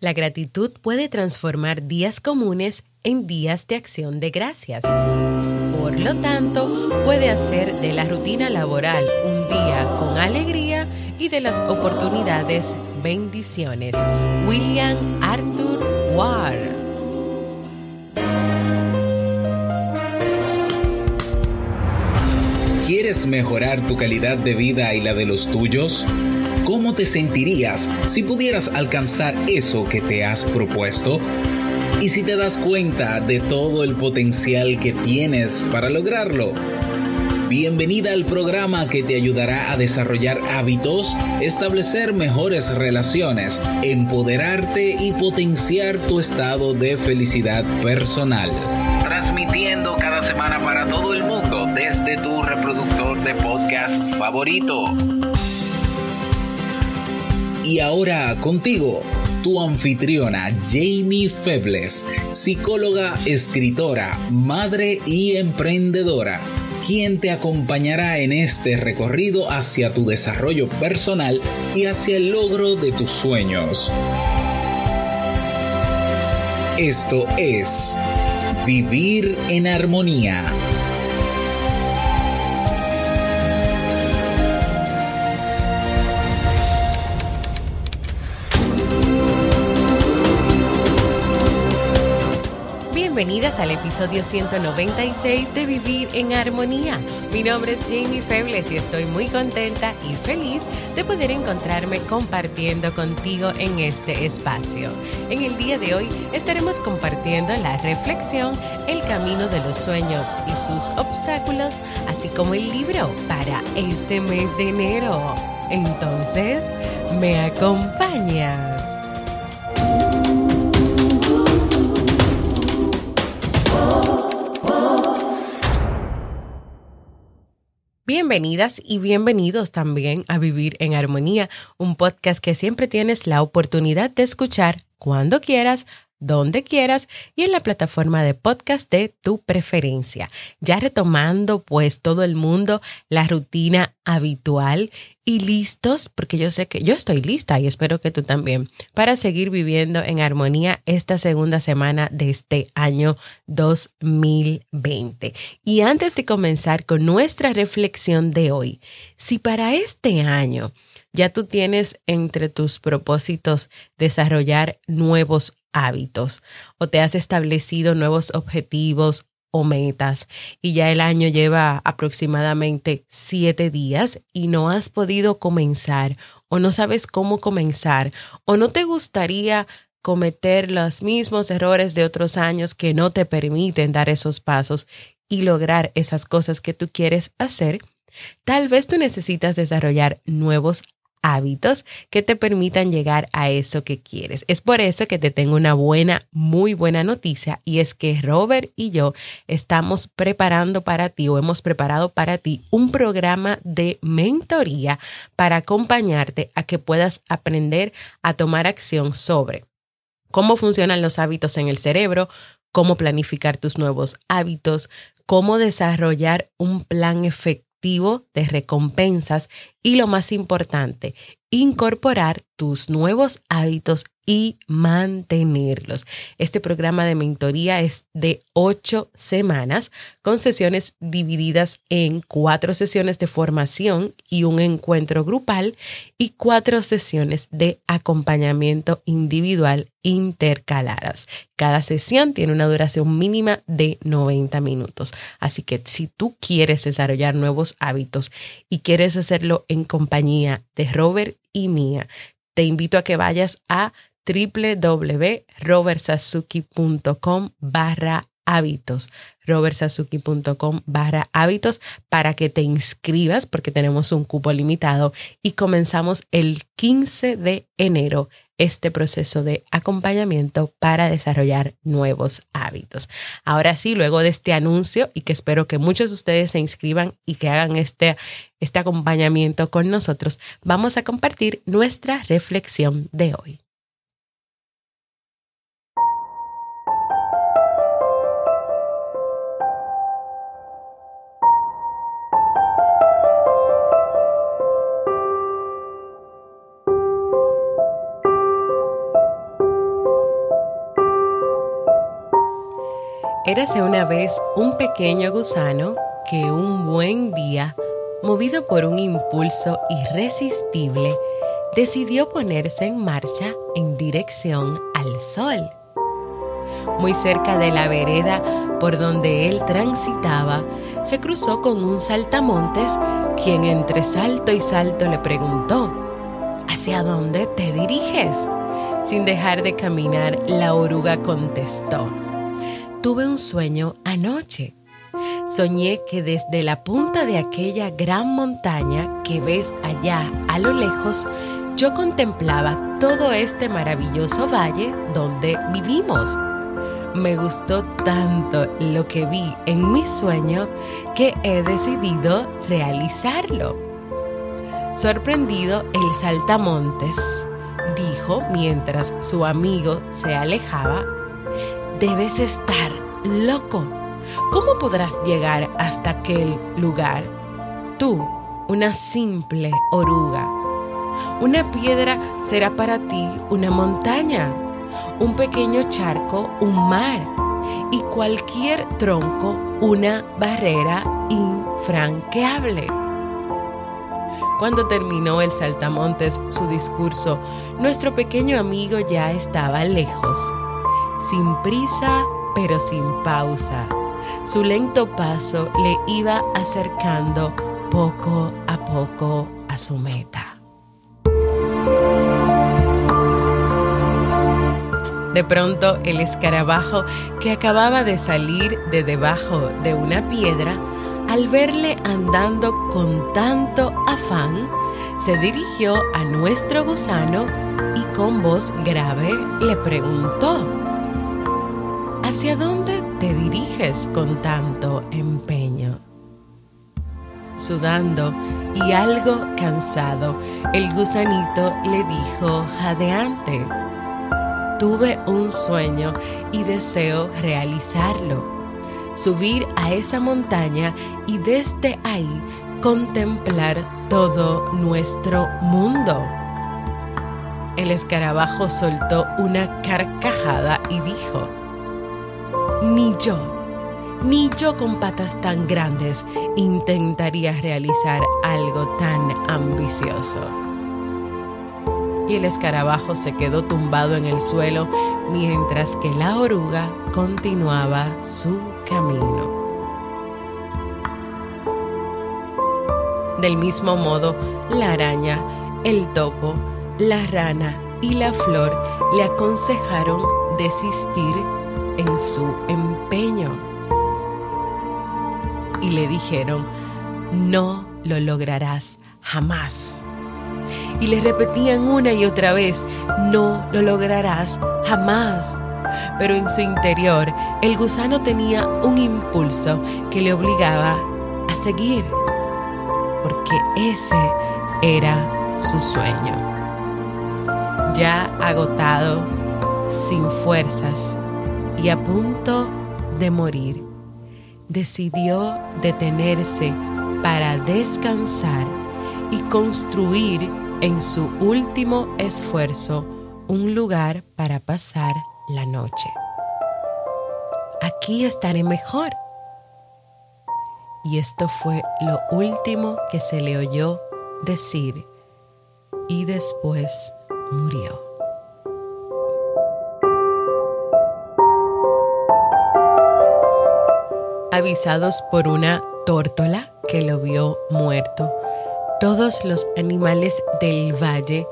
La gratitud puede transformar días comunes en días de acción de gracias. Por lo tanto, puede hacer de la rutina laboral un día con alegría y de las oportunidades bendiciones. William Arthur Ward. ¿Quieres mejorar tu calidad de vida y la de los tuyos? ¿Cómo te sentirías si pudieras alcanzar eso que te has propuesto? ¿Y si te das cuenta de todo el potencial que tienes para lograrlo? Bienvenida al programa que te ayudará a desarrollar hábitos, establecer mejores relaciones, empoderarte y potenciar tu estado de felicidad personal. Transmitiendo cada semana para todo el mundo desde tu reproductor de podcast favorito. Y ahora contigo, tu anfitriona Jamie Febles, psicóloga, escritora, madre y emprendedora, quien te acompañará en este recorrido hacia tu desarrollo personal y hacia el logro de tus sueños. Esto es Vivir en Armonía. Bienvenidas al episodio 196 de Vivir en Armonía. Mi nombre es Jamie Febles y estoy muy contenta y feliz de poder encontrarme compartiendo contigo en este espacio. En el día de hoy estaremos compartiendo la reflexión El camino de los sueños y sus obstáculos, así como el libro para este mes de enero. Entonces, ¿me acompaña? Bienvenidas y bienvenidos también a Vivir en Armonía, un podcast que siempre tienes la oportunidad de escuchar cuando quieras, donde quieras y en la plataforma de podcast de tu preferencia. Ya retomando pues todo el mundo la rutina habitual y listos, porque yo sé que yo estoy lista y espero que tú también, para seguir viviendo en armonía esta segunda semana de este año 2020. Y antes de comenzar con nuestra reflexión de hoy, si para este año ya tú tienes entre tus propósitos desarrollar nuevos hábitos o te has establecido nuevos objetivos o metas y ya el año lleva aproximadamente siete días y no has podido comenzar o no sabes cómo comenzar o no te gustaría cometer los mismos errores de otros años que no te permiten dar esos pasos y lograr esas cosas que tú quieres hacer, tal vez tú necesitas desarrollar nuevos hábitos que te permitan llegar a eso que quieres. Es por eso que te tengo una buena, muy buena noticia y es que Robert y yo estamos preparando para ti o hemos preparado para ti un programa de mentoría para acompañarte a que puedas aprender a tomar acción sobre cómo funcionan los hábitos en el cerebro, cómo planificar tus nuevos hábitos, cómo desarrollar un plan efectivo de recompensas y lo más importante, incorporar tus nuevos hábitos y mantenerlos. Este programa de mentoría es de ocho semanas con sesiones divididas en cuatro sesiones de formación y un encuentro grupal y cuatro sesiones de acompañamiento individual intercaladas. Cada sesión tiene una duración mínima de 90 minutos. Así que si tú quieres desarrollar nuevos hábitos y quieres hacerlo en compañía de Robert y mía, te invito a que vayas a www.robertsazuki.com barra hábitos barra hábitos para que te inscribas porque tenemos un cupo limitado y comenzamos el 15 de enero este proceso de acompañamiento para desarrollar nuevos hábitos. Ahora sí, luego de este anuncio y que espero que muchos de ustedes se inscriban y que hagan este, este acompañamiento con nosotros, vamos a compartir nuestra reflexión de hoy. Érase una vez un pequeño gusano que un buen día, movido por un impulso irresistible, decidió ponerse en marcha en dirección al sol. Muy cerca de la vereda por donde él transitaba, se cruzó con un saltamontes, quien entre salto y salto le preguntó, ¿Hacia dónde te diriges? Sin dejar de caminar, la oruga contestó, Tuve un sueño anoche. Soñé que desde la punta de aquella gran montaña que ves allá a lo lejos, yo contemplaba todo este maravilloso valle donde vivimos. Me gustó tanto lo que vi en mi sueño que he decidido realizarlo. Sorprendido, el saltamontes dijo mientras su amigo se alejaba, debes estar loco. ¿Cómo podrás llegar hasta aquel lugar? Tú, una simple oruga. Una piedra será para ti una montaña, un pequeño charco un mar y cualquier tronco una barrera infranqueable. Cuando terminó el saltamontes su discurso, nuestro pequeño amigo ya estaba lejos sin prisa pero sin pausa. Su lento paso le iba acercando poco a poco a su meta. De pronto el escarabajo que acababa de salir de debajo de una piedra, al verle andando con tanto afán, se dirigió a nuestro gusano y con voz grave le preguntó, ¿Hacia dónde te diriges con tanto empeño? Sudando y algo cansado, el gusanito le dijo jadeante, tuve un sueño y deseo realizarlo, subir a esa montaña y desde ahí contemplar todo nuestro mundo. El escarabajo soltó una carcajada y dijo, ni yo, ni yo con patas tan grandes intentaría realizar algo tan ambicioso. Y el escarabajo se quedó tumbado en el suelo mientras que la oruga continuaba su camino. Del mismo modo, la araña, el topo, la rana y la flor le aconsejaron desistir en su empeño. Y le dijeron, no lo lograrás jamás. Y le repetían una y otra vez, no lo lograrás jamás. Pero en su interior el gusano tenía un impulso que le obligaba a seguir, porque ese era su sueño. Ya agotado, sin fuerzas, y a punto de morir, decidió detenerse para descansar y construir en su último esfuerzo un lugar para pasar la noche. Aquí estaré mejor. Y esto fue lo último que se le oyó decir y después murió. Avisados por una tórtola que lo vio muerto. Todos los animales del valle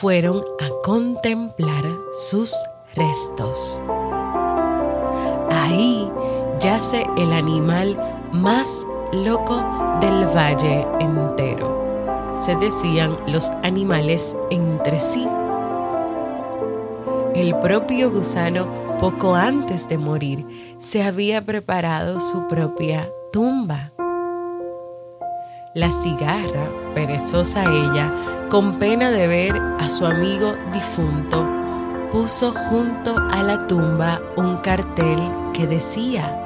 fueron a contemplar sus restos. Ahí yace el animal más loco del valle entero. Se decían los animales entre sí. El propio gusano poco antes de morir, se había preparado su propia tumba. La cigarra, perezosa ella, con pena de ver a su amigo difunto, puso junto a la tumba un cartel que decía,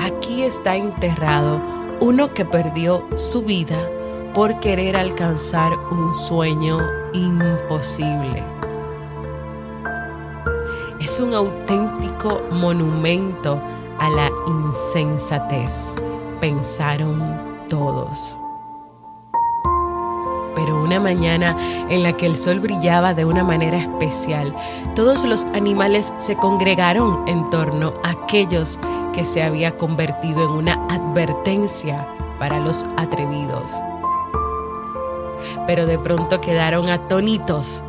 aquí está enterrado uno que perdió su vida por querer alcanzar un sueño imposible es un auténtico monumento a la insensatez, pensaron todos. Pero una mañana en la que el sol brillaba de una manera especial, todos los animales se congregaron en torno a aquellos que se había convertido en una advertencia para los atrevidos. Pero de pronto quedaron atónitos.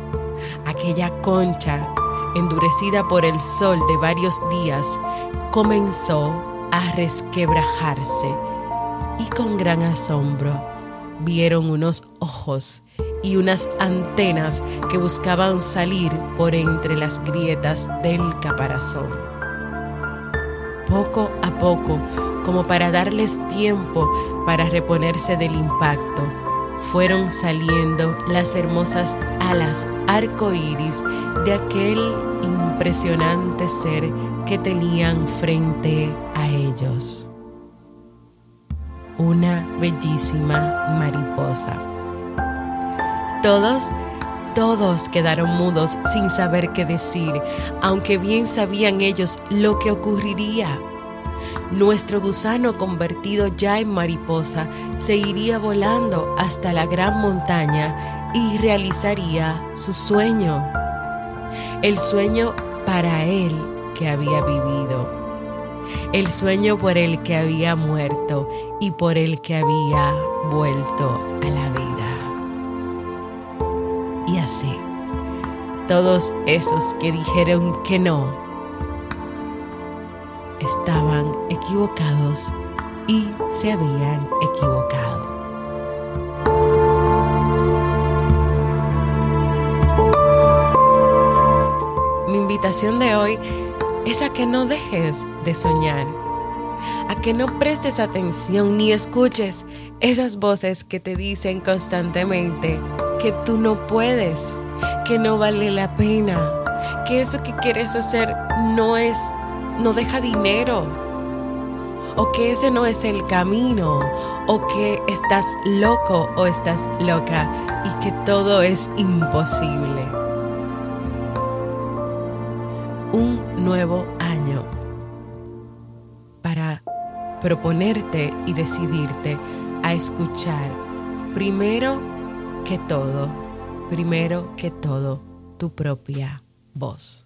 Aquella concha, endurecida por el sol de varios días, comenzó a resquebrajarse y con gran asombro vieron unos ojos y unas antenas que buscaban salir por entre las grietas del caparazón. Poco a poco, como para darles tiempo para reponerse del impacto, fueron saliendo las hermosas alas arcoíris de aquel impresionante ser que tenían frente a ellos una bellísima mariposa. Todos, todos quedaron mudos sin saber qué decir, aunque bien sabían ellos lo que ocurriría. Nuestro gusano convertido ya en mariposa se iría volando hasta la gran montaña y realizaría su sueño. El sueño para él que había vivido el sueño por el que había muerto y por el que había vuelto a la vida. Y así, todos esos que dijeron que no, estaban equivocados y se habían equivocado. Mi invitación de hoy es a que no dejes de soñar, a que no prestes atención ni escuches esas voces que te dicen constantemente que tú no puedes, que no vale la pena, que eso que quieres hacer no es, no deja dinero, o que ese no es el camino, o que estás loco o estás loca y que todo es imposible. Un nuevo año para proponerte y decidirte a escuchar primero que todo, primero que todo, tu propia voz.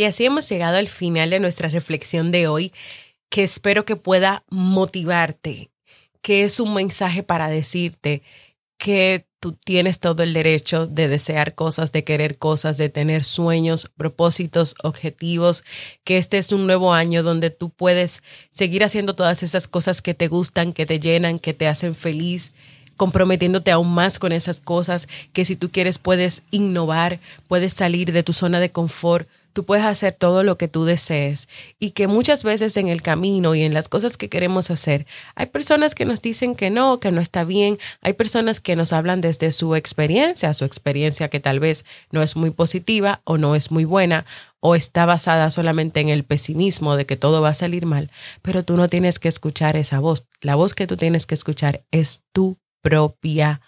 Y así hemos llegado al final de nuestra reflexión de hoy, que espero que pueda motivarte, que es un mensaje para decirte que tú tienes todo el derecho de desear cosas, de querer cosas, de tener sueños, propósitos, objetivos, que este es un nuevo año donde tú puedes seguir haciendo todas esas cosas que te gustan, que te llenan, que te hacen feliz, comprometiéndote aún más con esas cosas, que si tú quieres puedes innovar, puedes salir de tu zona de confort, tú puedes hacer todo lo que tú desees. Y que muchas veces en el camino y en las cosas que queremos hacer, hay personas que nos dicen que no, que no está bien, hay personas que nos hablan desde su experiencia, su experiencia que tal vez no es muy positiva o no es muy buena o está basada solamente en el pesimismo de que todo va a salir mal, pero tú no tienes que escuchar esa voz. La voz que tú tienes que escuchar es tu propia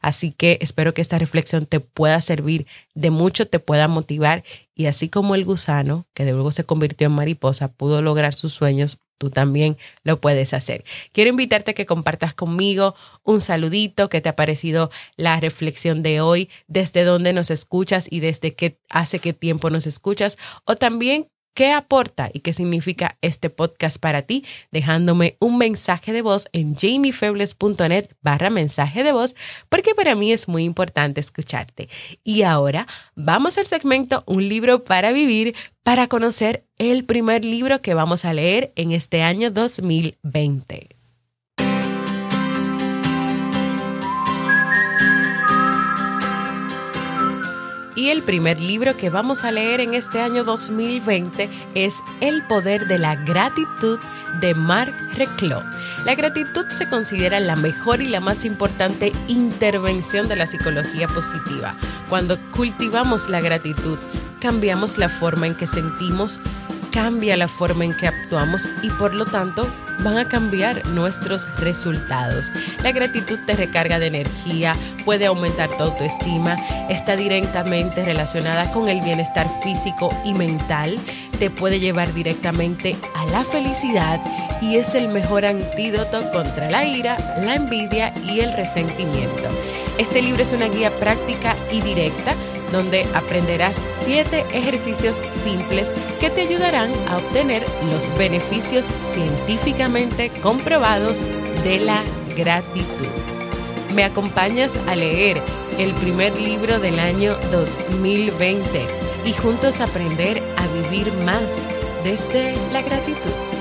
Así que espero que esta reflexión te pueda servir de mucho, te pueda motivar y así como el gusano, que de luego se convirtió en mariposa, pudo lograr sus sueños, tú también lo puedes hacer. Quiero invitarte a que compartas conmigo un saludito, que te ha parecido la reflexión de hoy, desde dónde nos escuchas y desde qué hace qué tiempo nos escuchas, o también qué aporta y qué significa este podcast para ti, dejándome un mensaje de voz en jamiefebles.net barra mensaje de voz, porque para mí es muy importante escucharte. Y ahora vamos al segmento Un libro para vivir para conocer el primer libro que vamos a leer en este año 2020. Y el primer libro que vamos a leer en este año 2020 es El poder de la gratitud de Marc Reclos. La gratitud se considera la mejor y la más importante intervención de la psicología positiva. Cuando cultivamos la gratitud, cambiamos la forma en que sentimos, cambia la forma en que actuamos y por lo tanto van a cambiar nuestros resultados. La gratitud te recarga de energía, puede aumentar tu autoestima, está directamente relacionada con el bienestar físico y mental, te puede llevar directamente a la felicidad y es el mejor antídoto contra la ira, la envidia y el resentimiento. Este libro es una guía práctica y directa donde aprenderás 7 ejercicios simples que te ayudarán a obtener los beneficios científicamente comprobados de la gratitud. ¿Me acompañas a leer el primer libro del año 2020 y juntos aprender a vivir más desde la gratitud?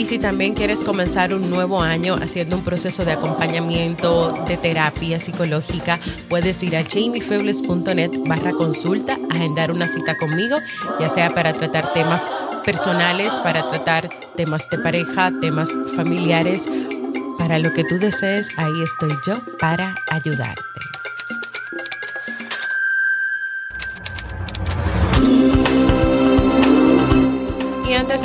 Y si también quieres comenzar un nuevo año haciendo un proceso de acompañamiento de terapia psicológica, puedes ir a jamiefebles.net barra consulta, agendar una cita conmigo, ya sea para tratar temas personales, para tratar temas de pareja, temas familiares, para lo que tú desees, ahí estoy yo para ayudarte.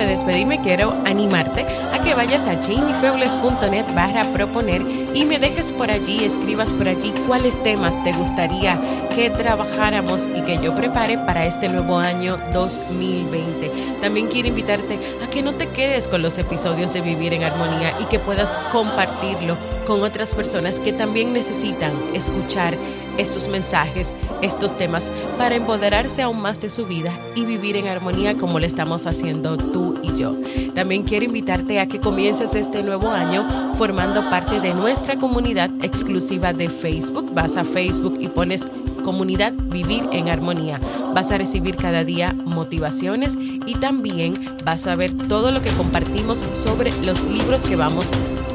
Despedirme, quiero animarte a que vayas a jamiefebles.net barra proponer y me dejes por allí, escribas por allí cuáles temas te gustaría que trabajáramos y que yo prepare para este nuevo año 2020. También quiero invitarte a que no te quedes con los episodios de Vivir en Armonía y que puedas compartirlo con otras personas que también necesitan escuchar estos mensajes, estos temas, para empoderarse aún más de su vida y vivir en armonía como lo estamos haciendo tú y yo. También quiero invitarte a que comiences este nuevo año formando parte de nuestra comunidad exclusiva de Facebook. Vas a Facebook y pones comunidad Vivir en Armonía. Vas a recibir cada día motivaciones y también vas a ver todo lo que compartimos sobre los libros que vamos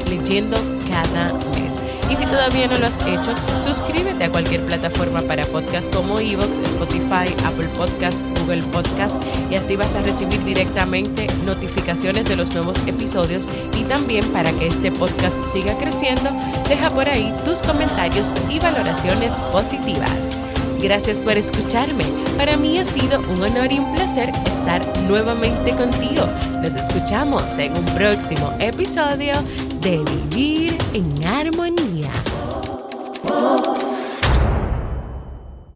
leyendo cada mes. Y si todavía no lo has hecho, suscríbete a cualquier plataforma para podcast como Evox, Spotify, Apple Podcast, Google Podcast y así vas a recibir directamente notificaciones de los nuevos episodios y también para que este podcast siga creciendo, deja por ahí tus comentarios y valoraciones positivas. Gracias por escucharme. Para mí ha sido un honor y un placer estar nuevamente contigo. Nos escuchamos en un próximo episodio de Vivir en Armonía.